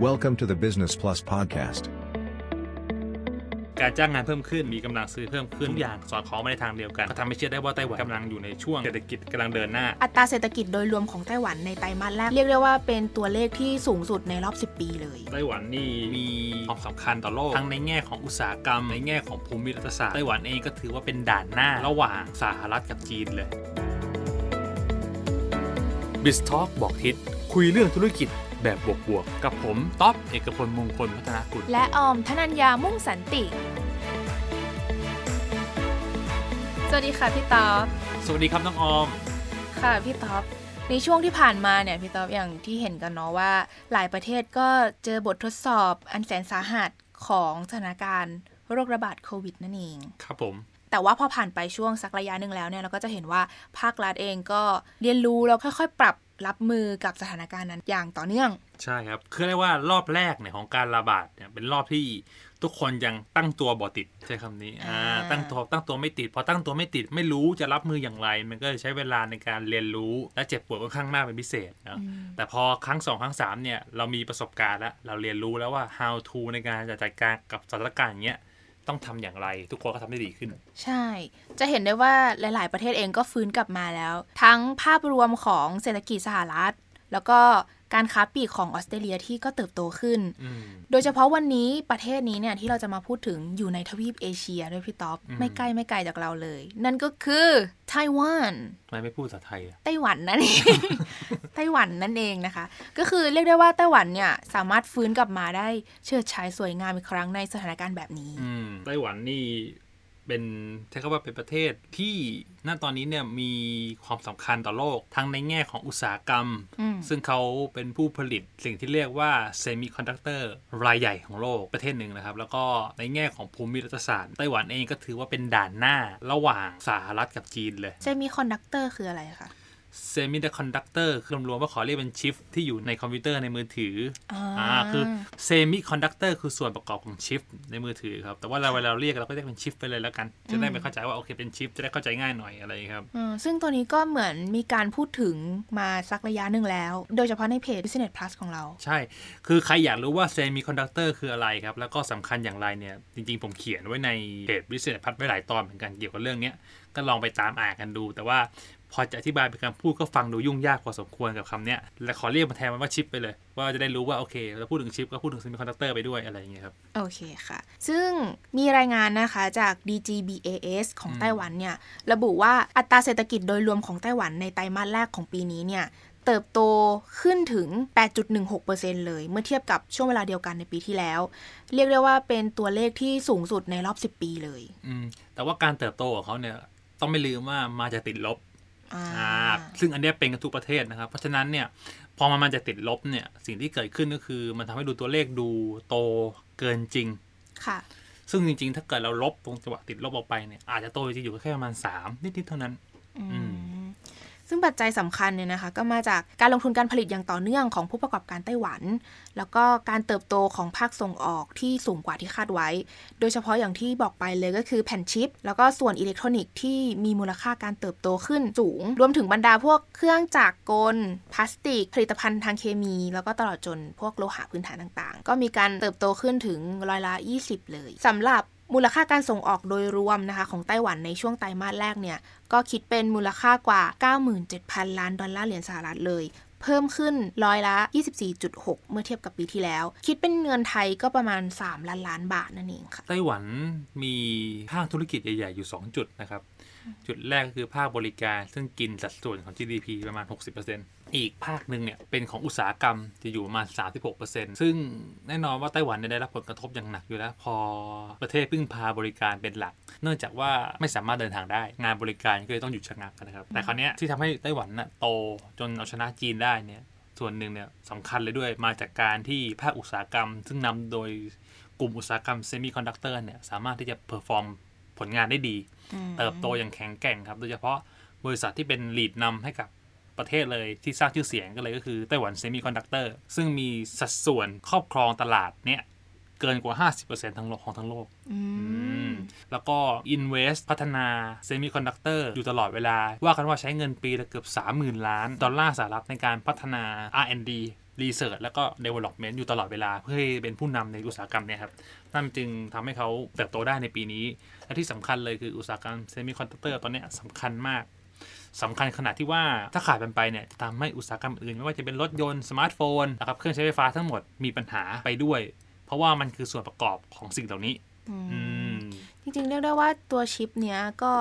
Welcome to the Business Plus podcast. การจ้างงานเพิ่มขึ้น มีกำลังซื้อเพิ่มขึ้น ทุกอย่างสอดคล้องไปในทางเดียวกัน ก็ทำให้เชื่อได้ว่าไต้หวันกำลังอยู่ในช่วงเศรษฐกิจกำลังเดินหน้า อัตราเศรษฐกิจโดยรวมของไต้หวันในไตรมาสแรก เรียกได้ว่าเป็นตัวเลขที่สูงสุดในรอบ 10 ปีเลย ไต้หวันนี่มีความสำคัญต่อโลก ทั้งในแง่ของอุตสาหกรรม ในแง่ของภูมิรัฐศาสตร์ ไต้หวันเองก็ถือว่าเป็นด่านหน้า ระหว่างสหรัฐกับจีนเลย b i z Talk บอกทิศคุยเรื่องธุรกิจ แบบบวกๆกับผมต๊อบเอกพลมงคลพัฒนากุลและออมธนัญญามุ่งสันติ สวัสดีค่ะพี่ต๊อบสวัสดีครับน้องออม ค่ะพี่ต๊อบในช่วงที่ผ่านมาเนี่ยพี่ต๊อบอย่างที่เห็นกันเนาะว่า หลายประเทศก็เจอบททดสอบอันแสนสาหัสของสถานการณ์โรคระบาดโควิดนั่นเอง ครับผม แต่ว่าพอผ่านไปช่วงสักระยะหนึ่งแล้วเนี่ยเราก็จะเห็นว่าภาครัฐเองก็เรียนรู้แล้วค่อยๆ ปรับ รับมือกับสถานการณ์นั้นอย่างต่อเนื่อง ใช่ครับคือเรียกว่ารอบแรกเนี่ยของการระบาดเนี่ยเป็นรอบที่ทุกคนยังตั้งตัวบ่ติดใช้คำนี้อ่าอ่าตั้งตัวตั้งตัวไม่ติด พอตั้งตัวไม่ติดไม่รู้จะรับมืออย่างไร มันก็ใช้เวลาในการเรียนรู้และเจ็บปวดค่อนข้างมากเป็นพิเศษเนาะแต่พอครั้งสองครั้งสามเนี่ยเรามีประสบการณ์แล้ว เราเรียนรู้แล้วว่า how to ในการจัดการกับสถานการณ์อย่างเงี้ย ต้องทำอย่างไร ทุกคนก็ทำได้ดีขึ้น ใช่ จะเห็นได้ว่าหลาย ๆ ประเทศเองก็ฟื้นกลับมาแล้ว ทั้งภาพรวมของเศรษฐกิจสหรัฐ แล้วก็ การค้าปลีกของออสเตรเลียที่ก็เติบโตขึ้นอืมโดยเฉพาะวันนี้ประเทศนี้เนี่ยที่เราจะมาพูดถึงอยู่ในทวีปเอเชียด้วยพี่ต๊อปอืมไม่ใกล้ไม่ไกลจากเราเลย นั่นก็คือไต้หวันทำไมไม่พูดภาษาไทยอะไต้หวันนั่นเองไต้หวันนั่นเองนะคะ ก็คือเรียกได้ว่าไต้หวันเนี่ยสามารถฟื้นกลับมาได้เชิดฉายสวยงามอีกครั้งในสถานการณ์แบบนี้อืมไต้หวันนี่ เป็นใช้คำว่าเป็นประเทศที่ณตอนนี้เนี่ยมีความสำคัญต่อโลก ทั้งในแง่ของอุตสาหกรรมอืมซึ่งเขาเป็นผู้ผลิตสิ่งที่เรียกว่าเซมิคอนดักเตอร์รายใหญ่ของโลกประเทศหนึ่งนะครับ แล้วก็ในแง่ของภูมิรัฐศาสตร์ไต้หวันเองก็ถือว่าเป็นด่านหน้าระหว่างสหรัฐกับจีนเลยเซมิคอนดักเตอร์คืออะไรคะ เซมิคอนดักเตอร์รวมๆว่าขอเรียกเป็นชิปที่อยู่ในคอมพิวเตอร์ในมือถืออ่าอ่าคือเซมิคอนดักเตอร์คือส่วนประกอบของชิปในมือถือครับ แต่ว่าเราเวลาเราเรียกเราก็เรียกเป็นชิปไปเลยแล้วกัน จะได้ไม่เข้าใจว่าโอเคเป็นชิปจะได้เข้าใจง่ายหน่อยอะไรครับอืมซึ่งตัวนี้ก็เหมือนมีการพูดถึงมาสักระยะหนึ่งแล้ว โดยเฉพาะในเพจ Business Plus ของเรา ใช่ คือใครอยากรู้ว่าเซมิคอนดักเตอร์คืออะไรครับ แล้วก็สำคัญอย่างไรเนี่ย จริงๆ ผมเขียนไว้ในเพจวิเศษพัฒน์ไว้หลายตอนเหมือนกันเกี่ยวกับเรื่องเนี้ยก็ลองไปตามอ่านกันดู แต่ว่า พอจะอธิบายเป็นคำพูดก็ฟังดูยุ่งยากพอสมควรกับคำเนี้ยและขอเรียกมาแทนมันว่าชิปไปเลย ว่าจะได้รู้ว่าโอเคเราพูดถึงชิปก็พูดถึงเซมิคอนดักเตอร์ไปด้วยอะไรอย่างเงี้ยครับ โอเคค่ะ ซึ่งมีรายงานนะคะจาก DGBAS ของไต้หวันเนี่ยระบุว่าอัตราเศรษฐกิจโดยรวมของไต้หวันในไตรมาสแรกของปีนี้เนี่ยเติบโตขึ้นถึง 8.16%เลย เมื่อเทียบกับช่วงเวลาเดียวกันในปีที่แล้ว เรียกได้ว่าเป็นตัวเลขที่สูงสุดในรอบ 10 ปีเลย อืม แต่ว่าการเติบโตของเขาเนี่ย ต้องไม่ลืมว่ามาจะติดลบ อ่าอ่าซึ่งอันเนี้ยเป็นกันทุกประเทศนะครับ เพราะฉะนั้นเนี่ยพอมันมันจะติดลบเนี่ยสิ่งที่เกิดขึ้นก็คือ มันทำให้ดูตัวเลขดูโตเกินจริงค่ะ ซึ่งจริง ๆ ถ้าเกิดเราลบตรงจังหวะติดลบออกไปเนี่ยอาจจะโตจริงๆอยู่แค่ประมาณ3นิดๆเท่านั้น อืม ซึ่งปัจจัยสำคัญเนี่ยนะคะก็มาจากการลงทุนการผลิตอย่างต่อเนื่องของผู้ประกอบการไต้หวัน แล้วก็การเติบโตของภาคส่งออกที่สูงกว่าที่คาดไว้ โดยเฉพาะอย่างที่บอกไปเลยก็คือแผ่นชิป แล้วก็ส่วนอิเล็กทรอนิกส์ที่มีมูลค่าการเติบโตขึ้นสูง รวมถึงบรรดาพวกเครื่องจักรกลพลาสติก ผลิตภัณฑ์ทางเคมี แล้วก็ตลอดจนพวกโลหะพื้นฐานต่างๆ ก็มีการเติบโตขึ้นถึงร้อยละ 20 เลยสำหรับ มูลค่าการส่งออกโดยรวมนะคะของไต้หวันในช่วงไตรมาสแรกเนี่ยก็คิดเป็นมูลค่ากว่า 97,000 ล้านดอลลาร์เหรียญสหรัฐเลย เพิ่มขึ้นร้อยละ 24.6 เมื่อเทียบกับปีที่แล้ว คิดเป็นเงินไทยก็ประมาณ 3 ล้านล้านบาทนั่นเองค่ะ ไต้หวันมีภาคธุรกิจใหญ่ ๆ อยู่ 2 จุดนะครับ จุดแรกก็คือภาคบริการซึ่งกินสัดส่วนของ GDP ประมาณ 60% อีกภาคหนึ่งเนี่ยเป็นของอุตสาหกรรมจะอยู่ประมาณ 36%ซึ่งแน่นอนว่าไต้หวันเนี่ยได้รับผลกระทบอย่างหนักอยู่แล้ว พอประเทศพึ่งพาบริการเป็นหลัก เนื่องจากว่าไม่สามารถเดินทางได้ งานบริการก็เลยต้องหยุดชะงักนะครับ แต่คราวนี้ที่ทำให้ไต้หวันน่ะโตจนเอาชนะจีนได้เนี่ยส่วนหนึ่งเนี่ยสำคัญเลยด้วยมาจากการที่ภาคอุตสาหกรรม ซึ่งนำโดยกลุ่มอุตสาหกรรมเซมิคอนดักเตอร์เนี่ยสามารถที่จะ perform ผลงานได้ดี เติบโตอย่างแข็งแกร่งครับโดยเฉพาะบริษัทที่เป็น lead นำให้กับ ประเทศเลยที่สร้างชื่อเสียงก็เลยก็คือไต้หวันเซมิคอนดักเตอร์ซึ่งมีสัดส่วนครอบครองตลาดเนี่ยเกินกว่า 50%ทั้งโลกของทั้งโลกอืมแล้วก็ Invest พัฒนาเซมิคอนดักเตอร์อยู่ตลอดเวลา ว่ากันว่าใช้เงินปีละเกือบ 30,000 ล้าน ดอลลาร์สหรัฐในการพัฒนา R&D research แล้วก็ development อยู่ตลอดเวลา เพื่อให้เป็นผู้นำในอุตสาหกรรมเนี่ยครับ นั่นจึงทำให้เขาเติบโตได้ในปีนี้ และที่สำคัญเลยคืออุตสาหกรรมเซมิคอนดักเตอร์ตอนเนี้ยสำคัญมาก สำคัญขนาดที่ว่าถ้าขาดมันไปเนี่ยจะทำให้อุตสาหกรรมอื่น ไม่ว่าจะเป็นรถยนต์สมาร์ทโฟนนะครับเครื่องใช้ไฟฟ้าทั้งหมดมีปัญหาไปด้วย เพราะว่ามันคือส่วนประกอบของสิ่งเหล่านี้อืมจริงๆเรียกได้ว่าตัวชิปเนี้ยก็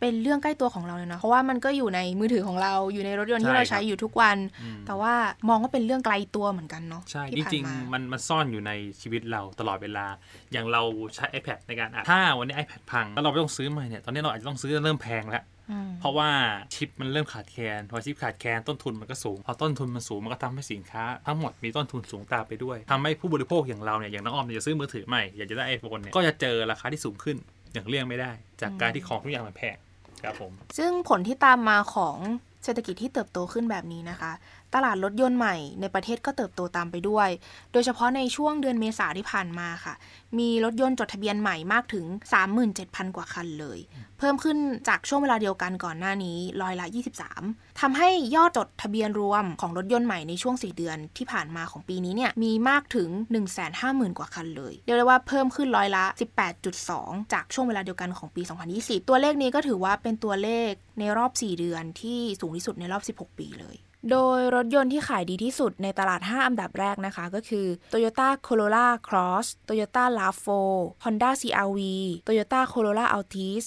เป็นเรื่องใกล้ตัวของเราเลยนะเพราะว่ามันก็อยู่ในมือถือของเราอยู่ในรถยนต์ที่ใช่เราใช้ครับอยู่ทุกวันอืมแต่ว่ามองว่าเป็นเรื่องไกลตัวเหมือนกันเนาะใช่ที่จผ่านริงมาๆมันมันซ่อนอยู่ในชีวิตเราตลอดเวลา อย่างเราใช้ iPad ในการอ่านถ้าวันนี้ iPad พังแล้วเราไม่ต้องซื้อใหม่เนี่ยตอนนี้เราอาจจะต้องซื้อเริ่มแพงแล้วอืม เพราะว่าชิปมันเริ่มขาดแคลนพอชิปขาดแคลนต้นทุนมันก็สูง พอต้นทุนมันสูงมันก็ทำให้สินค้า ทั้งหมดมีต้นทุนสูงตามไปด้วยทำให้ผู้บริโภคอย่างเราเนี่ยอย่างน้องออมเนี่ยจะซื้อมือถือใหม่อยากจะได้ iPhone เนี่ยก็จะเจอราคาที่สูงขึ้นอย่างเลี่ยงไม่ได้ จากการที่ของทุกอย่างมันแพงครับผมซึ่งผลที่ตามมาของเศรษฐกิจที่เติบโตขึ้นแบบนี้นะคะ ตลาดรถยนต์ใหม่ในประเทศก็เติบโตตามไปด้วย โดยเฉพาะในช่วงเดือนเมษาที่ผ่านมาค่ะ มีรถยนต์จดทะเบียนใหม่มากถึง 37,000 กว่าคันเลย เพิ่มขึ้นจากช่วงเวลาเดียวกันก่อนหน้านี้ร้อยละ 23ทำให้ยอดจดทะเบียนรวมของรถยนต์ใหม่ในช่วง 4 เดือนที่ผ่านมาของปีนี้เนี่ยมีมากถึง 150,000 กว่าคันเลย เรียกได้ว่าเพิ่มขึ้นร้อยละ 18.2 จากช่วงเวลาเดียวกันของปี 2020 ตัวเลขนี้ก็ถือว่าเป็นตัวเลขในรอบ 4 เดือนที่สูงที่สุดในรอบ 16 ปีเลย โดยรถยนต์ที่ขายดีที่สุดในตลาด 5 อันดับแรกนะคะ ก็คือ Toyota Corolla Cross Toyota RAV4 Honda CR-V Toyota Corolla Altis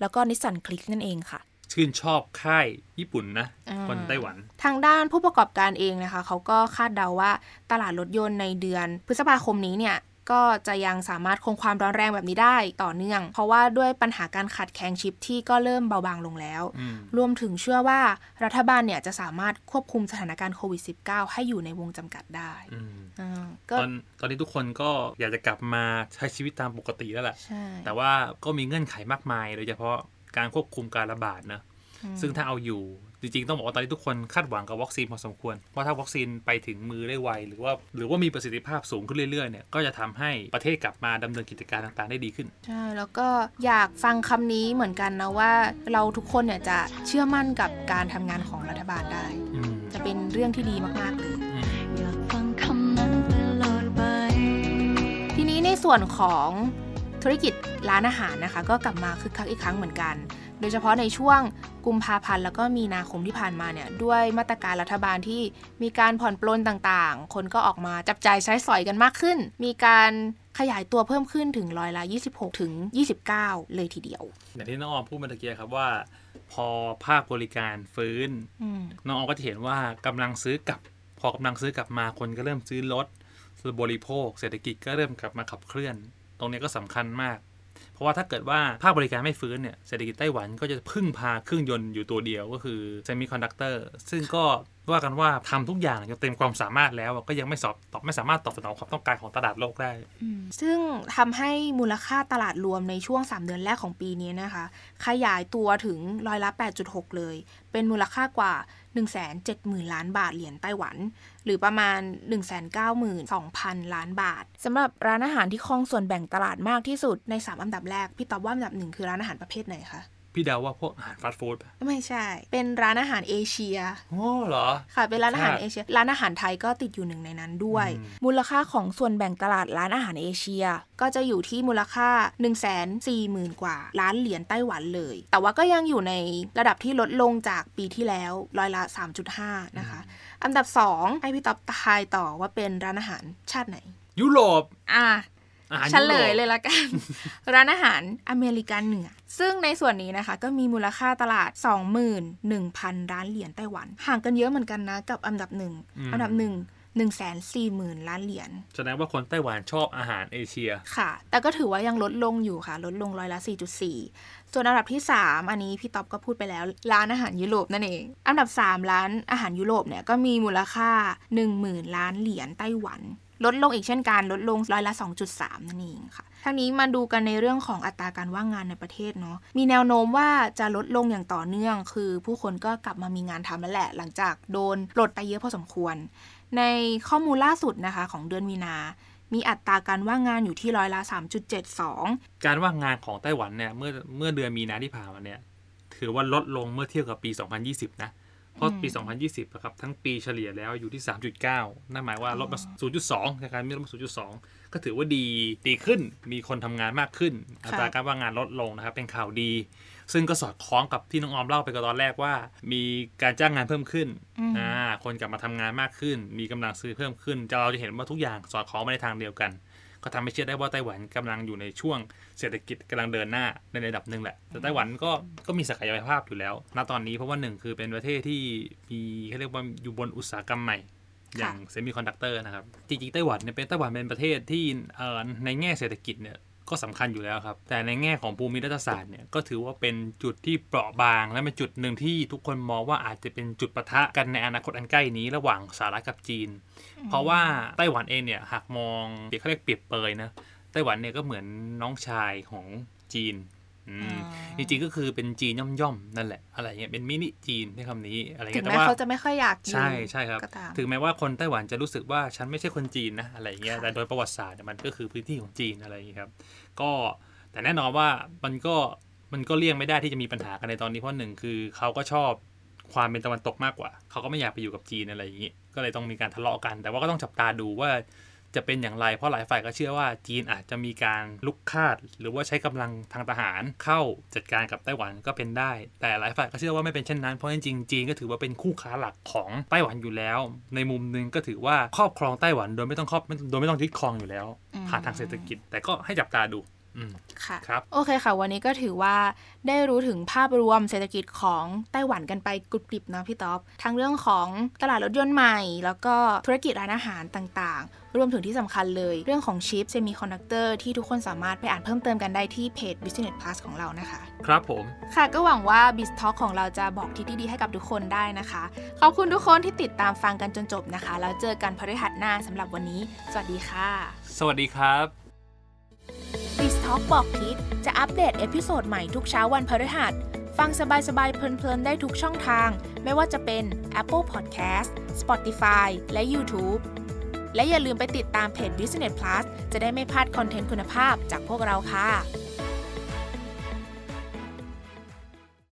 แล้วก็ Nissan Click นั่นเองค่ะ ชื่นชอบค่ายญี่ปุ่นนะอ่าคนไต้หวัน ทางด้านผู้ประกอบการเองนะคะ เขาก็คาดเดาว่าตลาดรถยนต์ในเดือนพฤษภาคมนี้เนี่ย ก็จะยังสามารถคงความร้อนแรงแบบนี้ได้ต่อเนื่อง เพราะว่าด้วยปัญหาการขาดแคลนชิปที่ก็เริ่มเบาบางลงแล้วอืมรวมถึงเชื่อว่ารัฐบาลเนี่ยจะสามารถควบคุมสถานการณ์โควิด -19 ให้อยู่ในวงจำกัดได้อืมอ่าก็ตอนตอนนี้ทุกคนก็อยากจะกลับมาใช้ชีวิตตามปกติแล้วแหละใช่แต่ว่าก็มีเงื่อนไขมากมาย โดยเฉพาะการควบคุมการระบาดนะอืมซึ่งถ้าเอาอยู่ จริงๆ ต้องบอกว่าตอนนี้ทุกคนคาดหวังกับวัคซีนพอสมควร ว่าถ้าวัคซีนไปถึงมือได้ไว หรือว่าหรือว่ามีประสิทธิภาพสูงขึ้นเรื่อยๆเนี่ยก็จะทำให้ประเทศกลับมาดำเนินกิจการต่างๆได้ดีขึ้นใช่แล้วก็อยากฟังคำนี้เหมือนกันนะว่าเราทุกคนเนี่ยจะเชื่อมั่นกับการทำงานของรัฐบาลได้อืมจะเป็นเรื่องที่ดีมากๆเลยอืมอยากฟังคำนั้นตลอดไปทีนี้ในส่วนของธุรกิจร้านอาหารนะคะ ก็กลับมาคึกคักอีกครั้งเหมือนกัน โดยเฉพาะในช่วงกุมภาพันธ์แล้วก็มีนาคมที่ผ่านมาเนี่ยด้วยมาตรการรัฐบาลที่มีการผ่อนปลนต่างๆ คนก็ออกมาจับจ่ายใช้สอยกันมากขึ้น มีการขยายตัวเพิ่มขึ้นถึงร้อยละ 26 ถึง 29 เลยทีเดียว อย่างที่น้องออมพูดเมื่อตะกี้ครับว่า พอภาคบริการฟื้นอืมน้องออมก็จะเห็นว่ากำลังซื้อกลับ พอกำลังซื้อกลับมาคนก็เริ่มซื้อรถซื้อบริโภค เศรษฐกิจก็เริ่มกลับมาขับเคลื่อน ตรงนี้ก็สำคัญมากเพ ราะว่าถ้าเกิดว่าภาคบริการไม่ฟื้นเนี่ยเศรษฐกิจไต้หวันก็จะพึ่งพาเครื่องยนต์อยู่ตัวเดียวก็คือเซมิคอนดักเตอร์ซึ่งก็ว่ากันว่าทำทุกอย่างจนเต็มความสามารถแล้วก็ยังไม่สอบตอบไม่สามารถตอบสนองความต้องการของตลาดโลกได้ ซึ่งทำให้มูลค่าตลาดรวมในช่วง 3 เดือนแรกของปีนี้นะคะ ขยายตัวถึงร้อยละ 8.6 เลย เป็นมูลค่ากว่า 170,000 ล้านบาทเหรียญไต้หวัน หรือประมาณ 192,000 ล้านบาทสำหรับร้านอาหารที่ครองส่วนแบ่งตลาดมากที่สุดใน 3 อันดับแรก พี่ตอบว่าอันดับหนึ่งคือร้านอาหารประเภทไหนคะ พี่เดาว่าพวกอาหารฟาสต์ฟู้ดปะไม่ใช่ เป็นร้านอาหารเอเชียโอ้เหรอ ค่ะเป็นร้านอาหารครับเอเชีย ร้านอาหารไทยก็ติดอยู่หนึ่งในนั้นด้วยอืมมูลค่าของส่วนแบ่งตลาดร้านอาหารเอเชีย ก็จะอยู่ที่มูลค่า 1 4 0 0 0 0 กว่า ล้านเหรียญไต้หวันเลย แต่ว่าก็ยังอยู่ในระดับที่ลดลงจากปีที่แล้วร้อยละ 3.5 นะคะ อันดับ 2 ให้พี่ต๊อบทายต่อว่าเป็นร้านอาหารชาติไหน ยุโรป อ่า อาหารเฉลยเลยละกัน ร้านอาหารอเมริกันเหนือ ซึ่งในส่วนนี้นะคะก็มีมูลค่าตลาด 21,000 ล้านเหรียญไต้หวัน ห่างกันเยอะเหมือนกันนะกับอันดับหนึ่งอันดับหนึ่ง1 4 0 0 0 0ล้านเหรียญแสดงว่าคนไต้หวันชอบอาหารเอเชีย ค่ะ แต่ก็ถือว่ายังลดลงอยู่ค่ะ ลดลงร้อยละ 4.4 ส่วนอันดับที่ 3 อันนี้พี่ต๊อบก็พูดไปแล้ว ร้านอาหารยุโรปนั่นเอง อันดับ 3 ร้านอาหารยุโรปเนี่ยก็มีมูลค่า 10,000 ล้านเหรียญไต้หวัน ลดลงอีกเช่นกัน ลดลงร้อยละ 2.3 นั่นเองค่ะทางนี้มาดูกันในเรื่องของอัตราการว่างงานในประเทศเนาะ มีแนวโน้มว่าจะลดลงอย่างต่อเนื่อง คือผู้คนก็กลับมามีงานทำแล้วแหละ หลังจากโดนปลดไปเยอะพอสมควร ในข้อมูลล่าสุดนะคะของเดือนมีนามีอัตราการว่างงานอยู่ที่ร้อยละ 3.72 การว่างงานของไต้หวันเนี่ยเมื่อเมื่อเดือนมีนาที่ผ่านมาเนี่ยถือว่าลดลงเมื่อเทียบกับปี 2020 นะ เพราะปี 2020นะครับทั้งปีเฉลี่ยแล้วอยู่ที่ 3.9 นั่นหมายว่าลดมา 0.2จากการมีลดมา 0.2 ก็ถือว่าดีดีขึ้นมีคนทำงานมากขึ้น อัตราการว่างงานลดลงนะครับเป็นข่าวดี ซึ่งก็สอดคล้องกับที่น้องออมเล่าไปกับตอนแรกว่า มีการจ้างงานเพิ่มขึ้นอืมอ่าคนกลับมาทำงานมากขึ้น มีกำลังซื้อเพิ่มขึ้นจะเราจะเห็นว่าทุกอย่างสอดคล้องไปในทางเดียวกัน ก็ทำให้เชื่อได้ว่าไต้หวันกำลังอยู่ในช่วงเศรษฐกิจกำลังเดินหน้าในระดับหนึ่งแหละ แต่ไต้หวันก็ก็มีศักยภาพอยู่แล้ว ณ ตอนนี้เพราะว่าหนึ่งคือเป็นประเทศที่มีเขาเรียกว่าอยู่บนอุตสาหกรรมใหม่ อย่างเซมิคอนดักเตอร์นะครับ จริงๆไต้หวันเนี่ยเป็นไต้หวันเป็นประเทศที่เอ่อในแง่เศรษฐกิจเนี่ย ก็สำคัญอยู่แล้วครับ แต่ในแง่ของภูมิรัฐศาสตร์เนี่ยก็ถือว่าเป็นจุดที่เปราะบาง และเป็นจุดหนึ่งที่ทุกคนมองว่าอาจจะเป็นจุดปะทะกันในอนาคตอันใกล้นี้ระหว่างสหรัฐกับจีน เพราะว่าไต้หวันเองเนี่ยหากมองเขาเรียกเปรียบเปยนะไต้หวันเนี่ยก็เหมือนน้องชายของจีน จริงๆก็คือเป็นจีนย่อมๆนั่นแหละอะไรเงี้ยเป็นมินิจีนในคำนี้อะไรถึเงี้งยแต่แม้ว่าเขาจะไม่ค่อยอยากอยู่ใช่ใช่ครับก็ตามถึงแม้ว่าคนไต้หวันจะรู้สึกว่าฉันไม่ใช่คนจีนนะอะไรเงี้ยค่ะแต่โดยประวัติศาสตร์เนี่ยมันก็คือพื้นที่ของจีนอะไรอย่างเงี้ยครับ ก็แต่แน่นอนว่ามันก็มันก็เลี่ยงไม่ได้ที่จะมีปัญหากันในตอนนี้เพราะหนึ่งคือเขาก็ชอบความเป็นตะวันตกมากกว่า เขาก็ไม่อยากไปอยู่กับจีนอะไรอย่างงี้ก็เลยต้องมีการทะเลาะกัน แต่ว่าก็ต้องจับตาดูว่า จะเป็นอย่างไร เพราะหลายฝ่ายก็เชื่อว่าจีนอาจจะมีการลุกคาด หรือว่าใช้กำลังทางทหารเข้าจัดการกับไต้หวันก็เป็นได้ แต่หลายฝ่ายก็เชื่อว่าไม่เป็นเช่นนั้นเพราะจริงๆจีนก็ถือว่าเป็นคู่ค้าหลักของไต้หวันอยู่แล้ว ในมุมหนึงก็ถือว่าครอบครองไต้หวันโดยไม่ต้องครอบโดยไม่ต้องยึดครองอยู่แล้วผ่านทางเศรษฐกิจ แต่ก็ให้จับตาดูอืม ค่ะครับโอเคค่ะ วันนี้ก็ถือว่าได้รู้ถึงภาพรวมเศรษฐกิจของไต้หวันกันไปกรุบกริบนะพี่ต๊อบทั้งเรื่องของตลาดรถยนต์ใหม่ แล้วก็ธุรกิจร้านอาหารต่างๆ รวมถึงที่สำคัญเลยเรื่องของชิปเซมิคอนดักเตอร์ที่ทุกคนสามารถไปอ่านเพิ่มเติมกันได้ที่เพจ Business Plus ของเรานะคะ ครับผม ค่ะก็หวังว่า b i z Talk ของเราจะบอกทิศที่ดีให้กับทุกคนได้นะคะ ขอบคุณทุกคนที่ติดตามฟังกันจนจบนะคะ แล้วเจอกันพฤหัสหน้าสำหรับวันนี้ สวัสดีค่ะ สวัสดีครับ b i z Talk บอกทิศจะอัปเดต episode ใหม่ทุกเช้าวันพฤหัส ฟังสบายๆ เพลินๆ ได้ทุกช่องทาง ไม่ว่าจะเป็น Apple Podcast Spotify และ YouTube และอย่าลืมไปติดตามเพจ Business Plus จะได้ไม่พลาด content คุณภาพจากพวกเราค่ะ